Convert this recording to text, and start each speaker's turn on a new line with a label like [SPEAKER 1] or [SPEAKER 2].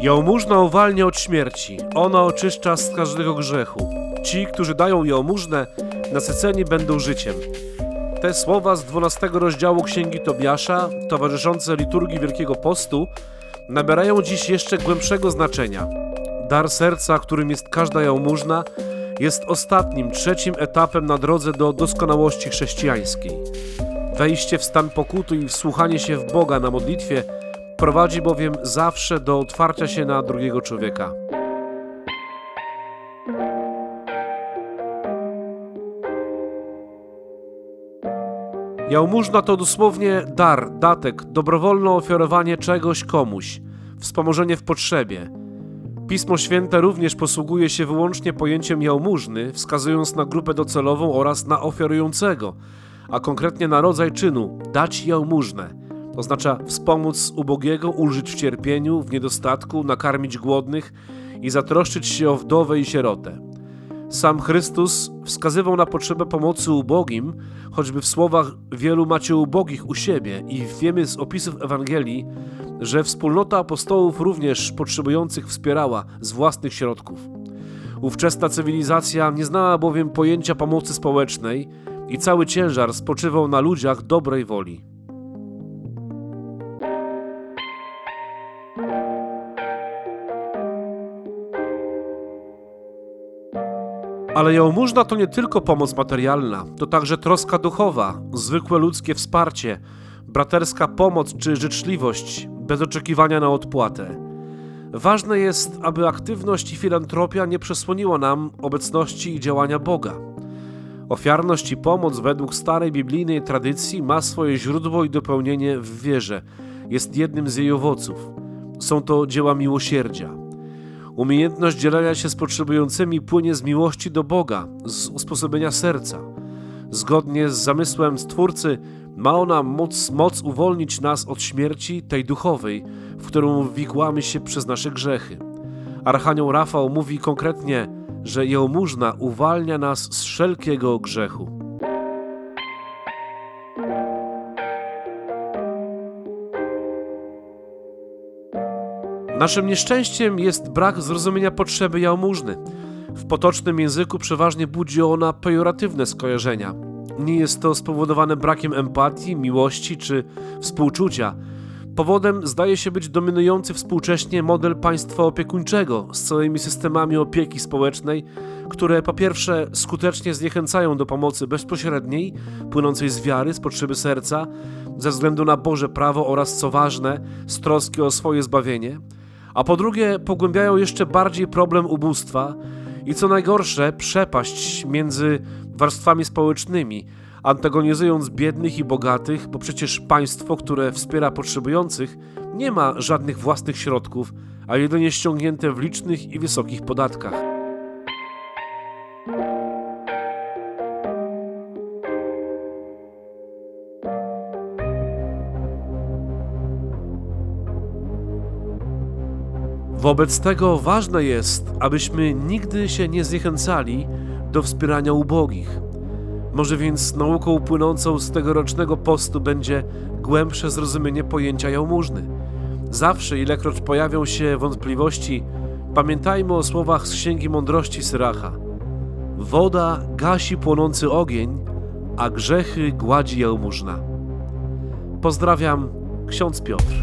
[SPEAKER 1] Jałmużna uwalnia od śmierci, ona oczyszcza z każdego grzechu. Ci, którzy dają jałmużnę, nasyceni będą życiem. Te słowa z 12 rozdziału Księgi Tobiasza, towarzyszące liturgii Wielkiego Postu, nabierają dziś jeszcze głębszego znaczenia. Dar serca, którym jest każda jałmużna, jest ostatnim, trzecim etapem na drodze do doskonałości chrześcijańskiej. Wejście w stan pokuty i wsłuchanie się w Boga na modlitwie prowadzi bowiem zawsze do otwarcia się na drugiego człowieka. Jałmużna to dosłownie dar, datek, dobrowolne ofiarowanie czegoś komuś, wspomożenie w potrzebie. Pismo Święte również posługuje się wyłącznie pojęciem jałmużny, wskazując na grupę docelową oraz na ofiarującego, a konkretnie na rodzaj czynu dać jałmużnę. Oznacza wspomóc ubogiego, ulżyć w cierpieniu, w niedostatku, nakarmić głodnych i zatroszczyć się o wdowę i sierotę. Sam Chrystus wskazywał na potrzebę pomocy ubogim, choćby w słowach wielu macie ubogich u siebie i wiemy z opisów Ewangelii, że wspólnota apostołów również potrzebujących wspierała z własnych środków. Ówczesna cywilizacja nie znała bowiem pojęcia pomocy społecznej i cały ciężar spoczywał na ludziach dobrej woli. Ale jałmużna to nie tylko pomoc materialna, to także troska duchowa, zwykłe ludzkie wsparcie, braterska pomoc czy życzliwość, bez oczekiwania na odpłatę. Ważne jest, aby aktywność i filantropia nie przesłoniła nam obecności i działania Boga. Ofiarność i pomoc według starej biblijnej tradycji ma swoje źródło i dopełnienie w wierze. Jest jednym z jej owoców. Są to dzieła miłosierdzia. Umiejętność dzielenia się z potrzebującymi płynie z miłości do Boga, z usposobienia serca. Zgodnie z zamysłem Stwórcy, ma ona moc, moc uwolnić nas od śmierci, tej duchowej, w którą wikłamy się przez nasze grzechy. Archanioł Rafał mówi konkretnie, że jałmużna uwalnia nas z wszelkiego grzechu. Naszym nieszczęściem jest brak zrozumienia potrzeby jałmużny. W potocznym języku przeważnie budzi ona pejoratywne skojarzenia. Nie jest to spowodowane brakiem empatii, miłości czy współczucia. Powodem zdaje się być dominujący współcześnie model państwa opiekuńczego z całymi systemami opieki społecznej, które po pierwsze skutecznie zniechęcają do pomocy bezpośredniej, płynącej z wiary, z potrzeby serca, ze względu na Boże prawo oraz, co ważne, z troski o swoje zbawienie – a po drugie pogłębiają jeszcze bardziej problem ubóstwa i co najgorsze, przepaść między warstwami społecznymi, antagonizując biednych i bogatych, bo przecież państwo, które wspiera potrzebujących, nie ma żadnych własnych środków, a jedynie ściągnięte w licznych i wysokich podatkach. Wobec tego ważne jest, abyśmy nigdy się nie zniechęcali do wspierania ubogich. Może więc nauką płynącą z tegorocznego postu będzie głębsze zrozumienie pojęcia jałmużny. Zawsze, ilekroć pojawią się wątpliwości, pamiętajmy o słowach z Księgi Mądrości Syracha. Woda gasi płonący ogień, a grzechy gładzi jałmużna. Pozdrawiam, ksiądz Piotr.